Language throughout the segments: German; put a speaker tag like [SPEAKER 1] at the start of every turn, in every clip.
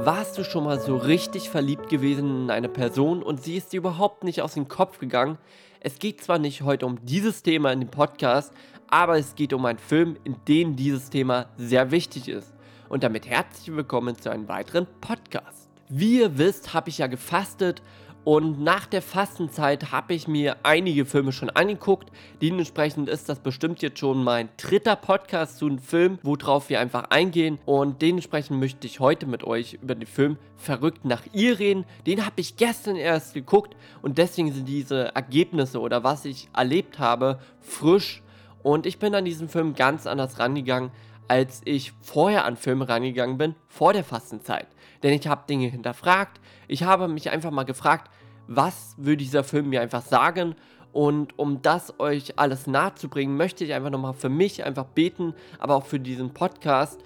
[SPEAKER 1] Warst du schon mal so richtig verliebt gewesen in eine Person und sie ist dir überhaupt nicht aus dem Kopf gegangen? Es geht zwar nicht heute um dieses Thema in dem Podcast, aber es geht um einen Film, in dem dieses Thema sehr wichtig ist. Und damit herzlich willkommen zu einem weiteren Podcast. Wie ihr wisst, habe ich ja gefastet und nach der Fastenzeit habe ich mir einige Filme schon angeguckt. Dementsprechend ist das bestimmt jetzt schon mein dritter Podcast zu einem Film, worauf wir einfach eingehen. Und dementsprechend möchte ich heute mit euch über den Film Verrückt nach ihr reden. Den habe ich gestern erst geguckt und deswegen sind diese Ergebnisse oder was ich erlebt habe frisch. Und ich bin an diesen Film ganz anders rangegangen, als ich vorher an Filme rangegangen bin, vor der Fastenzeit. Denn ich habe Dinge hinterfragt. Ich habe mich einfach mal gefragt, was würde dieser Film mir einfach sagen. Und um das euch alles nahezubringen, möchte ich einfach nochmal für mich einfach beten, aber auch für diesen Podcast,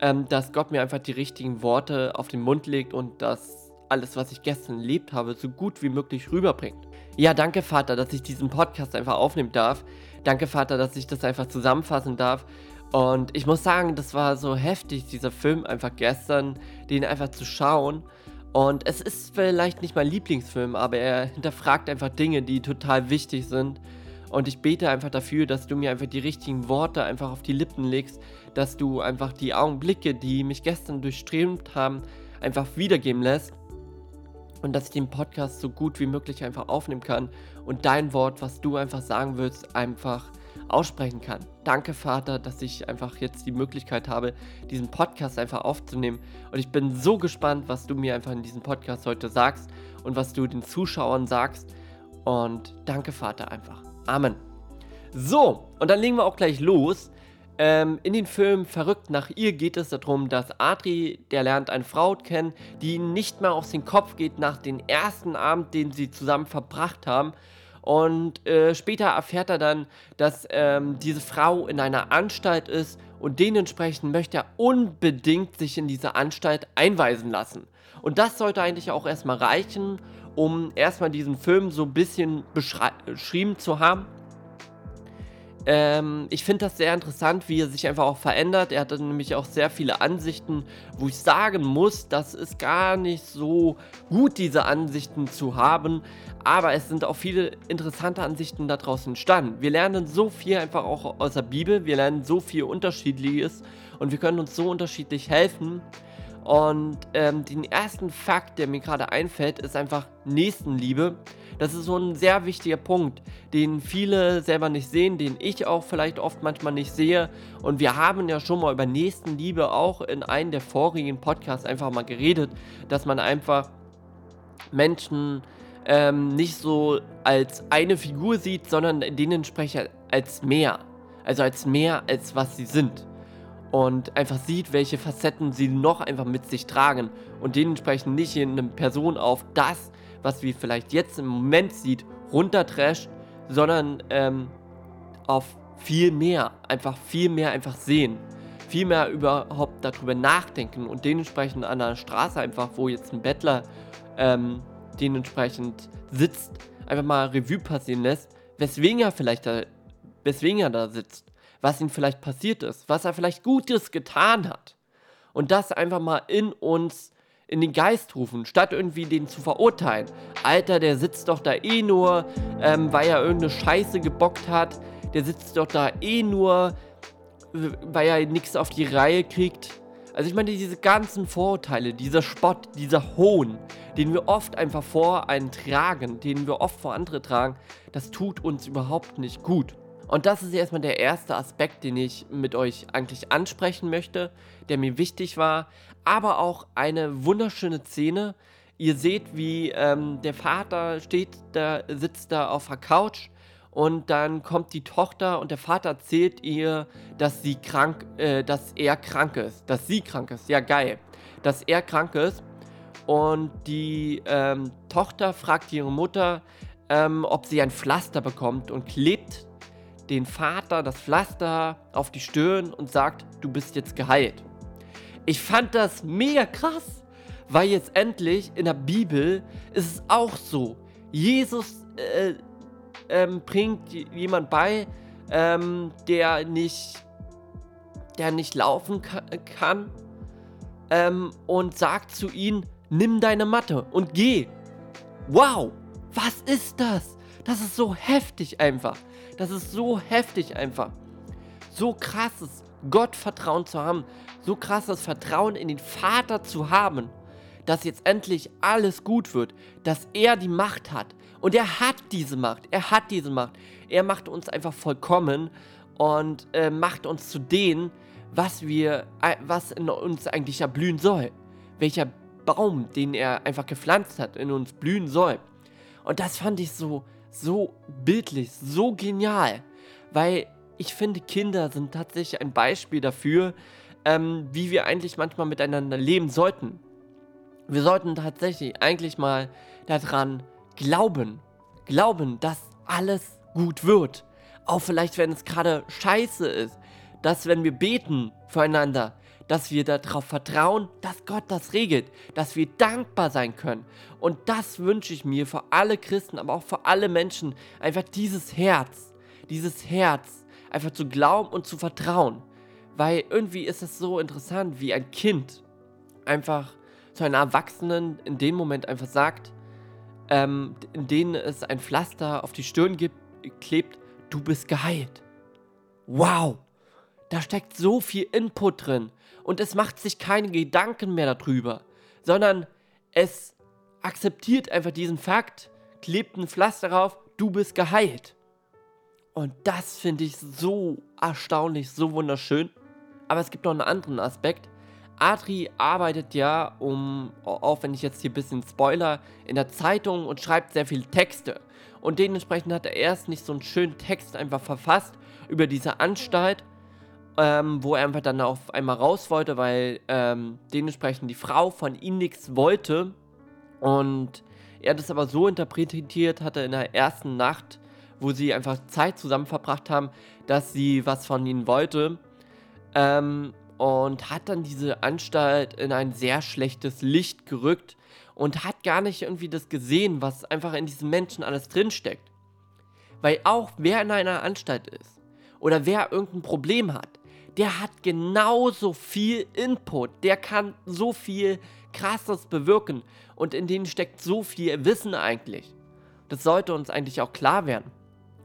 [SPEAKER 1] ähm, dass Gott mir einfach die richtigen Worte auf den Mund legt und dass alles, was ich gestern erlebt habe, so gut wie möglich rüberbringt. Ja, danke Vater, dass ich diesen Podcast einfach aufnehmen darf. Danke Vater, dass ich das einfach zusammenfassen darf. Und ich muss sagen, das war so heftig, dieser Film einfach gestern, den einfach zu schauen. Und es ist vielleicht nicht mein Lieblingsfilm, aber er hinterfragt einfach Dinge, die total wichtig sind. Und ich bete einfach dafür, dass du mir einfach die richtigen Worte einfach auf die Lippen legst, dass du einfach die Augenblicke, die mich gestern durchströmt haben, einfach wiedergeben lässt. Und dass ich den Podcast so gut wie möglich einfach aufnehmen kann und dein Wort, was du einfach sagen willst, einfach aussprechen kann. Danke, Vater, dass ich einfach jetzt die Möglichkeit habe, diesen Podcast einfach aufzunehmen. Und ich bin so gespannt, was du mir einfach in diesem Podcast heute sagst und was du den Zuschauern sagst. Und danke, Vater, einfach. Amen. So, und dann legen wir auch gleich los. Ähm, in den Film Verrückt nach ihr geht es darum, dass Adri, der lernt eine Frau kennen, die nicht mehr aus dem Kopf geht nach dem ersten Abend, den sie zusammen verbracht haben. Und äh, später erfährt er dann, dass ähm, diese Frau in einer Anstalt ist und dementsprechend möchte er unbedingt sich in diese Anstalt einweisen lassen. Und das sollte eigentlich auch erstmal reichen, um erstmal diesen Film so ein bisschen beschrieben zu haben. Ähm, ich finde das sehr interessant, wie er sich einfach auch verändert. Er hatte nämlich auch sehr viele Ansichten, wo ich sagen muss, das ist gar nicht so gut, diese Ansichten zu haben aber es sind auch viele interessante Ansichten da draußen entstanden. Wir lernen so viel einfach auch aus der Bibel, wir lernen so viel Unterschiedliches und wir können uns so unterschiedlich helfen. Und ähm, den ersten Fakt, der mir gerade einfällt, ist einfach Nächstenliebe. Das ist so ein sehr wichtiger Punkt, den viele selber nicht sehen, den ich auch vielleicht oft manchmal nicht sehe. Und wir haben ja schon mal über Nächstenliebe auch in einem der vorigen Podcasts einfach mal geredet, dass man einfach Menschen ähm, nicht so als eine Figur sieht, sondern dementsprechend als mehr. Also als mehr, als was sie sind. Und einfach sieht, welche Facetten sie noch einfach mit sich tragen. Und dementsprechend nicht in eine Person auf das, was wir vielleicht jetzt im Moment sieht, runtertrasht, sondern ähm, auf viel mehr, einfach viel mehr einfach sehen. Viel mehr überhaupt darüber nachdenken und dementsprechend an der Straße einfach, wo jetzt ein Bettler ähm, dementsprechend sitzt, einfach mal Revue passieren lässt, weswegen er vielleicht da, weswegen er da sitzt, was ihm vielleicht passiert ist, was er vielleicht Gutes getan hat. Und das einfach mal in uns in den Geist rufen, statt irgendwie den zu verurteilen. Alter, der sitzt doch da eh nur, ähm, weil er irgendeine Scheiße gebockt hat. Der sitzt doch da eh nur, weil er nichts auf die Reihe kriegt. Also ich meine, diese ganzen Vorurteile, dieser Spott, dieser Hohn, den wir oft einfach vor einen tragen, den wir oft vor andere tragen, das tut uns überhaupt nicht gut. Und das ist erstmal der erste Aspekt, den ich mit euch eigentlich ansprechen möchte, der mir wichtig war. Aber auch eine wunderschöne Szene. Ihr seht, wie ähm, der Vater steht da, sitzt da auf der Couch und dann kommt die Tochter und der Vater erzählt ihr, dass sie krank, äh, dass er krank ist, dass sie krank ist. Ja, geil. Dass er krank ist. Und die ähm, Tochter fragt ihre Mutter, ähm, ob sie ein Pflaster bekommt und klebt den Vater das Pflaster auf die Stirn und sagt, du bist jetzt geheilt. Ich fand das mega krass, weil jetzt endlich in der Bibel ist es auch so. Jesus äh, ähm, bringt jemand bei, ähm, der nicht, der nicht laufen kann ähm, und sagt zu ihnen, nimm deine Matte und geh. Wow, was ist das? Das ist so heftig einfach. Das ist so heftig einfach. So krasses Gottvertrauen zu haben, so krasses Vertrauen in den Vater zu haben, dass jetzt endlich alles gut wird, dass er die Macht hat. Und er hat diese Macht, er hat diese Macht. Er macht uns einfach vollkommen und äh, macht uns zu denen, was wir, äh, was in uns eigentlich erblühen soll. Welcher Baum, den er einfach gepflanzt hat, in uns blühen soll. Und das fand ich so, so bildlich, so genial. Weil ich finde, Kinder sind tatsächlich ein Beispiel dafür, ähm, wie wir eigentlich manchmal miteinander leben sollten. Wir sollten tatsächlich eigentlich mal daran glauben. Glauben, dass alles gut wird. Auch vielleicht, wenn es gerade scheiße ist. Dass, wenn wir beten füreinander, dass wir darauf vertrauen, dass Gott das regelt, dass wir dankbar sein können. Und das wünsche ich mir für alle Christen, aber auch für alle Menschen, einfach dieses Herz, dieses Herz, einfach zu glauben und zu vertrauen. Weil irgendwie ist es so interessant, wie ein Kind einfach zu einem Erwachsenen in dem Moment einfach sagt, ähm, in denen es ein Pflaster auf die Stirn gibt, klebt, du bist geheilt. Wow! Da steckt so viel Input drin und es macht sich keine Gedanken mehr darüber, sondern es akzeptiert einfach diesen Fakt, klebt ein Pflaster drauf, du bist geheilt. Und das finde ich so erstaunlich, so wunderschön. Aber es gibt noch einen anderen Aspekt. Adri arbeitet ja, um, auch wenn ich jetzt hier ein bisschen spoiler, in der Zeitung und schreibt sehr viele Texte. Und dementsprechend hat er erst nicht so einen schönen Text einfach verfasst über diese Anstalt, ähm, wo er einfach dann auf einmal raus wollte, weil ähm, dementsprechend die Frau von ihm nichts wollte. Und er das aber so interpretiert hatte in der ersten Nacht, wo sie einfach Zeit zusammen verbracht haben, dass sie was von ihnen wollte. Ähm, und hat dann diese Anstalt in ein sehr schlechtes Licht gerückt und hat gar nicht irgendwie das gesehen, was einfach in diesen Menschen alles drinsteckt. Weil auch wer in einer Anstalt ist oder wer irgendein Problem hat, der hat genauso viel Input, der kann so viel Krasses bewirken und in denen steckt so viel Wissen eigentlich. Das sollte uns eigentlich auch klar werden.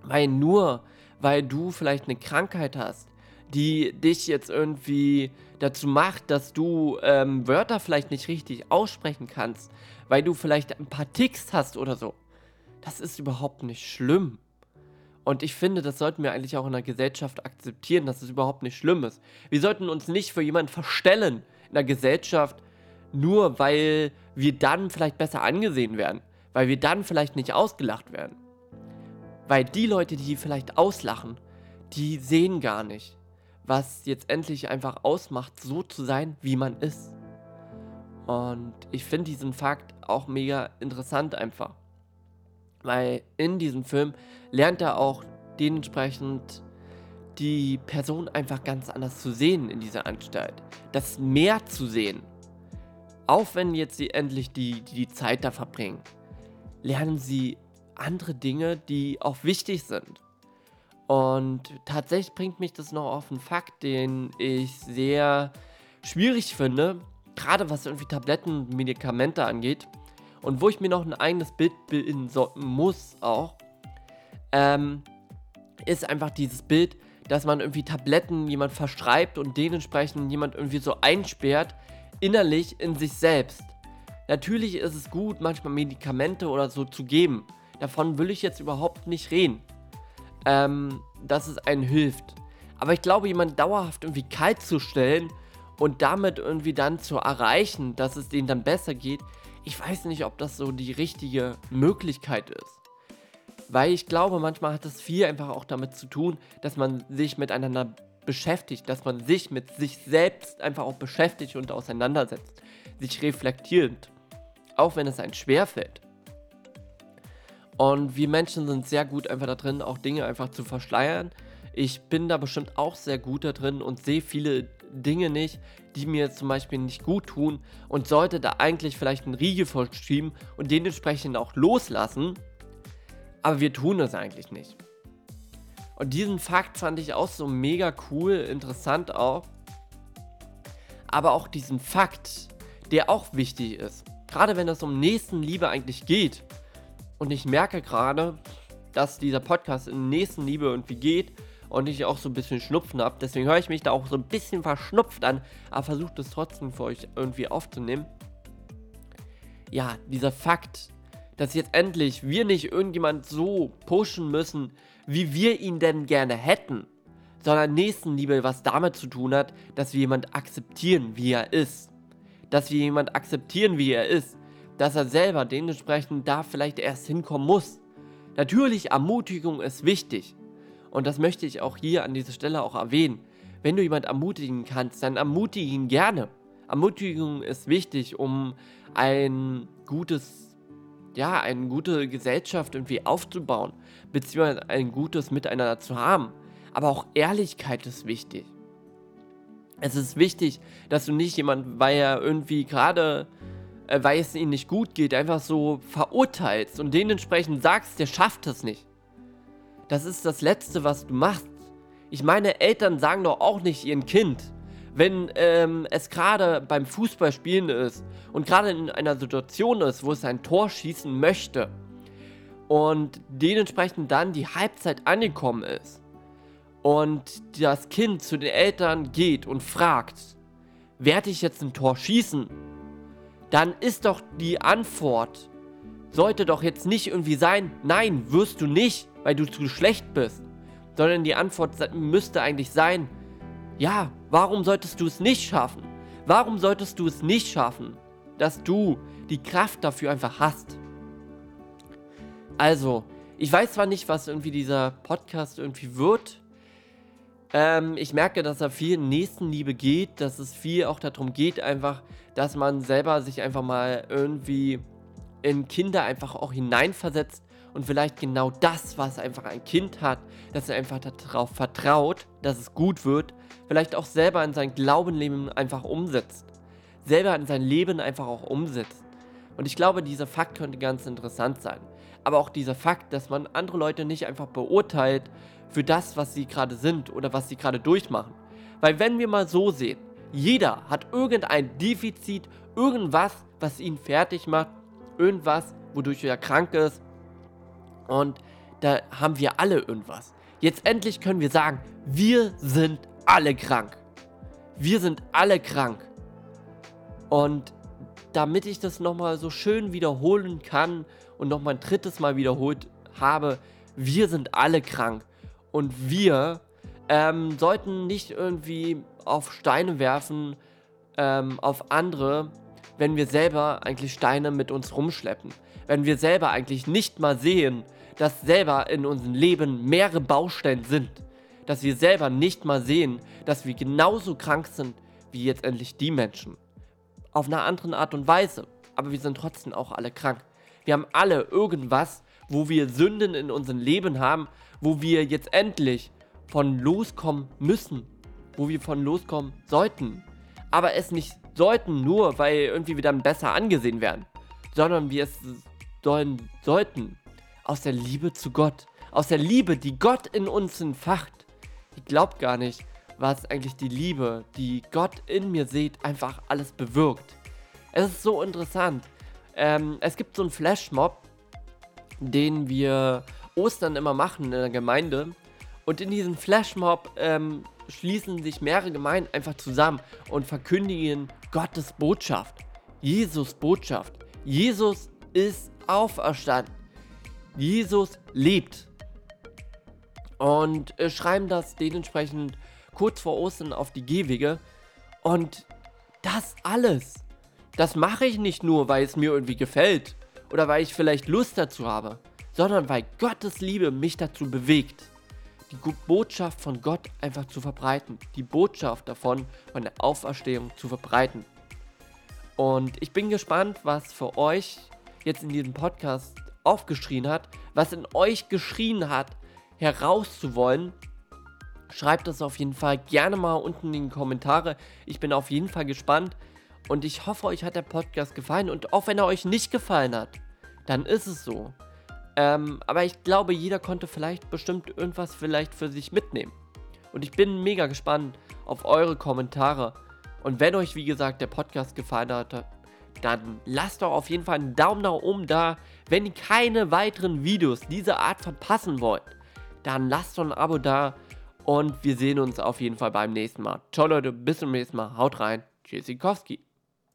[SPEAKER 1] Weil nur, weil du vielleicht eine Krankheit hast, die dich jetzt irgendwie dazu macht, dass du ähm, Wörter vielleicht nicht richtig aussprechen kannst, weil du vielleicht ein paar Ticks hast oder so. Das ist überhaupt nicht schlimm. Und ich finde, das sollten wir eigentlich auch in der Gesellschaft akzeptieren, dass es überhaupt nicht schlimm ist. Wir sollten uns nicht für jemanden verstellen in der Gesellschaft, nur weil wir dann vielleicht besser angesehen werden. Weil wir dann vielleicht nicht ausgelacht werden. Weil die Leute, die vielleicht auslachen, die sehen gar nicht, was jetzt endlich einfach ausmacht, so zu sein, wie man ist. Und ich finde diesen Fakt auch mega interessant einfach. Weil in diesem Film lernt er auch dementsprechend die Person einfach ganz anders zu sehen in dieser Anstalt. Das mehr zu sehen. Auch wenn jetzt sie endlich die, die Zeit da verbringen, lernen sie andere Dinge, die auch wichtig sind. Und tatsächlich bringt mich das noch auf einen Fakt, den ich sehr schwierig finde, gerade was irgendwie Tabletten, Medikamente angeht und wo ich mir noch ein eigenes Bild bilden so, muss auch, ähm, ist einfach dieses Bild, dass man irgendwie Tabletten jemand verschreibt und dementsprechend jemand irgendwie so einsperrt, innerlich in sich selbst. Natürlich ist es gut, manchmal Medikamente oder so zu geben. Davon will ich jetzt überhaupt nicht reden. Ähm, dass es einen hilft. Aber ich glaube, jemand dauerhaft irgendwie kalt zu stellen und damit irgendwie dann zu erreichen, dass es denen dann besser geht, ich weiß nicht, ob das so die richtige Möglichkeit ist. Weil ich glaube, manchmal hat das viel einfach auch damit zu tun, dass man sich miteinander beschäftigt, dass man sich mit sich selbst einfach auch beschäftigt und auseinandersetzt, sich reflektierend, auch wenn es einem schwerfällt. Und wir Menschen sind sehr gut einfach da drin, auch Dinge einfach zu verschleiern. Ich bin da bestimmt auch sehr gut da drin und sehe viele Dinge nicht, die mir zum Beispiel nicht gut tun und sollte da eigentlich vielleicht einen Riegel vorschieben und dementsprechend auch loslassen. Aber wir tun das eigentlich nicht. Und diesen Fakt fand ich auch so mega cool, interessant auch. aber auch diesen Fakt, der auch wichtig ist. Gerade wenn es um Nächstenliebe eigentlich geht. Und ich merke gerade, dass dieser Podcast in Nächstenliebe irgendwie geht und ich auch so ein bisschen Schnupfen habe. Deswegen höre ich mich da auch so ein bisschen verschnupft an, aber versuche es trotzdem für euch irgendwie aufzunehmen. Ja, dieser Fakt, dass jetzt endlich wir nicht irgendjemand so pushen müssen, wie wir ihn denn gerne hätten, sondern Nächstenliebe was damit zu tun hat, dass wir jemand akzeptieren, wie er ist. Dass wir jemand akzeptieren, wie er ist. Dass er selber dementsprechend da vielleicht erst hinkommen muss. Natürlich, Ermutigung ist wichtig. Und das möchte ich auch hier an dieser Stelle auch erwähnen. Wenn du jemand ermutigen kannst, dann ermutige ihn gerne. Ermutigung ist wichtig, um ein gutes, ja, eine gute Gesellschaft irgendwie aufzubauen, beziehungsweise ein gutes Miteinander zu haben. Aber auch Ehrlichkeit ist wichtig. Es ist wichtig, dass du nicht jemanden, weil er irgendwie gerade, äh, weil es ihm nicht gut geht, einfach so verurteilst und dementsprechend sagst, der schafft es nicht. Das ist das Letzte, was du machst. Ich meine, Eltern sagen doch auch nicht ihrem Kind, wenn ähm, es gerade beim Fußballspielen ist und gerade in einer Situation ist, wo es ein Tor schießen möchte und dementsprechend dann die Halbzeit angekommen ist und das Kind zu den Eltern geht und fragt, werde ich jetzt ein Tor schießen? Dann ist doch die Antwort, sollte doch jetzt nicht irgendwie sein, nein, wirst du nicht, weil du zu schlecht bist, sondern die Antwort müsste eigentlich sein, ja, warum solltest du es nicht schaffen? Warum solltest du es nicht schaffen, dass du die Kraft dafür einfach hast? Also, ich weiß zwar nicht, was irgendwie dieser Podcast irgendwie wird. Ähm, ich merke, dass er viel Nächstenliebe geht, dass es viel auch darum geht, einfach, dass man selber sich einfach mal irgendwie in Kinder einfach auch hineinversetzt und vielleicht genau das, was einfach ein Kind hat, dass er einfach darauf vertraut, dass es gut wird, vielleicht auch selber in sein Glaubenleben einfach umsetzt. Selber in sein Leben einfach auch umsetzt. Und ich glaube, dieser Fakt könnte ganz interessant sein. Aber auch dieser Fakt, dass man andere Leute nicht einfach beurteilt für das, was sie gerade sind oder was sie gerade durchmachen. Weil wenn wir mal so sehen, jeder hat irgendein Defizit, irgendwas, was ihn fertig macht, irgendwas, wodurch er krank ist, und da haben wir alle irgendwas. Jetzt endlich können wir sagen, wir sind alle krank. Wir sind alle krank. Und damit ich das nochmal so schön wiederholen kann und nochmal ein drittes Mal wiederholt habe, wir sind alle krank. Und wir ähm, sollten nicht irgendwie auf Steine werfen, ähm, auf andere, wenn wir selber eigentlich Steine mit uns rumschleppen. Wenn wir selber eigentlich nicht mal sehen, dass selber in unserem Leben mehrere Baustellen sind. Dass wir selber nicht mal sehen, dass wir genauso krank sind wie jetzt endlich die Menschen. Auf einer anderen Art und Weise. Aber wir sind trotzdem auch alle krank. Wir haben alle irgendwas, wo wir Sünden in unserem Leben haben, wo wir jetzt endlich von loskommen müssen. Wo wir von loskommen sollten. Aber es nicht sollten nur, weil irgendwie wir dann besser angesehen werden. Sondern wir es sollten, aus der Liebe zu Gott. Aus der Liebe, die Gott in uns entfacht. Ich glaube gar nicht, was eigentlich die Liebe, die Gott in mir sieht, einfach alles bewirkt. Es ist so interessant. Ähm, es gibt so einen Flashmob, den wir Ostern immer machen in der Gemeinde. Und in diesem Flashmob ähm, schließen sich mehrere Gemeinden einfach zusammen und verkündigen Gottes Botschaft. Jesus Botschaft. Jesus ist auferstanden. Jesus lebt. Und äh, schreiben das dementsprechend kurz vor Ostern auf die Gehwege. Und das alles, das mache ich nicht nur, weil es mir irgendwie gefällt oder weil ich vielleicht Lust dazu habe, sondern weil Gottes Liebe mich dazu bewegt, die Botschaft von Gott einfach zu verbreiten, die Botschaft davon, von der Auferstehung zu verbreiten. Und ich bin gespannt, was für euch jetzt in diesem Podcast aufgeschrien hat, was in euch geschrien hat, herauszuwollen, schreibt das auf jeden Fall gerne mal unten in die Kommentare. Ich bin auf jeden Fall gespannt und ich hoffe, euch hat der Podcast gefallen und auch wenn er euch nicht gefallen hat, dann ist es so. Ähm, aber ich glaube, jeder konnte vielleicht bestimmt irgendwas vielleicht für sich mitnehmen. Und ich bin mega gespannt auf eure Kommentare Und wenn euch, wie gesagt, der Podcast gefallen hat, dann lasst doch auf jeden Fall einen Daumen nach oben da. Wenn ihr keine weiteren Videos dieser Art verpassen wollt, dann lasst doch ein Abo da. Und wir sehen uns auf jeden Fall beim nächsten Mal. Ciao Leute, bis zum nächsten Mal. Haut rein. Tschüssikowski.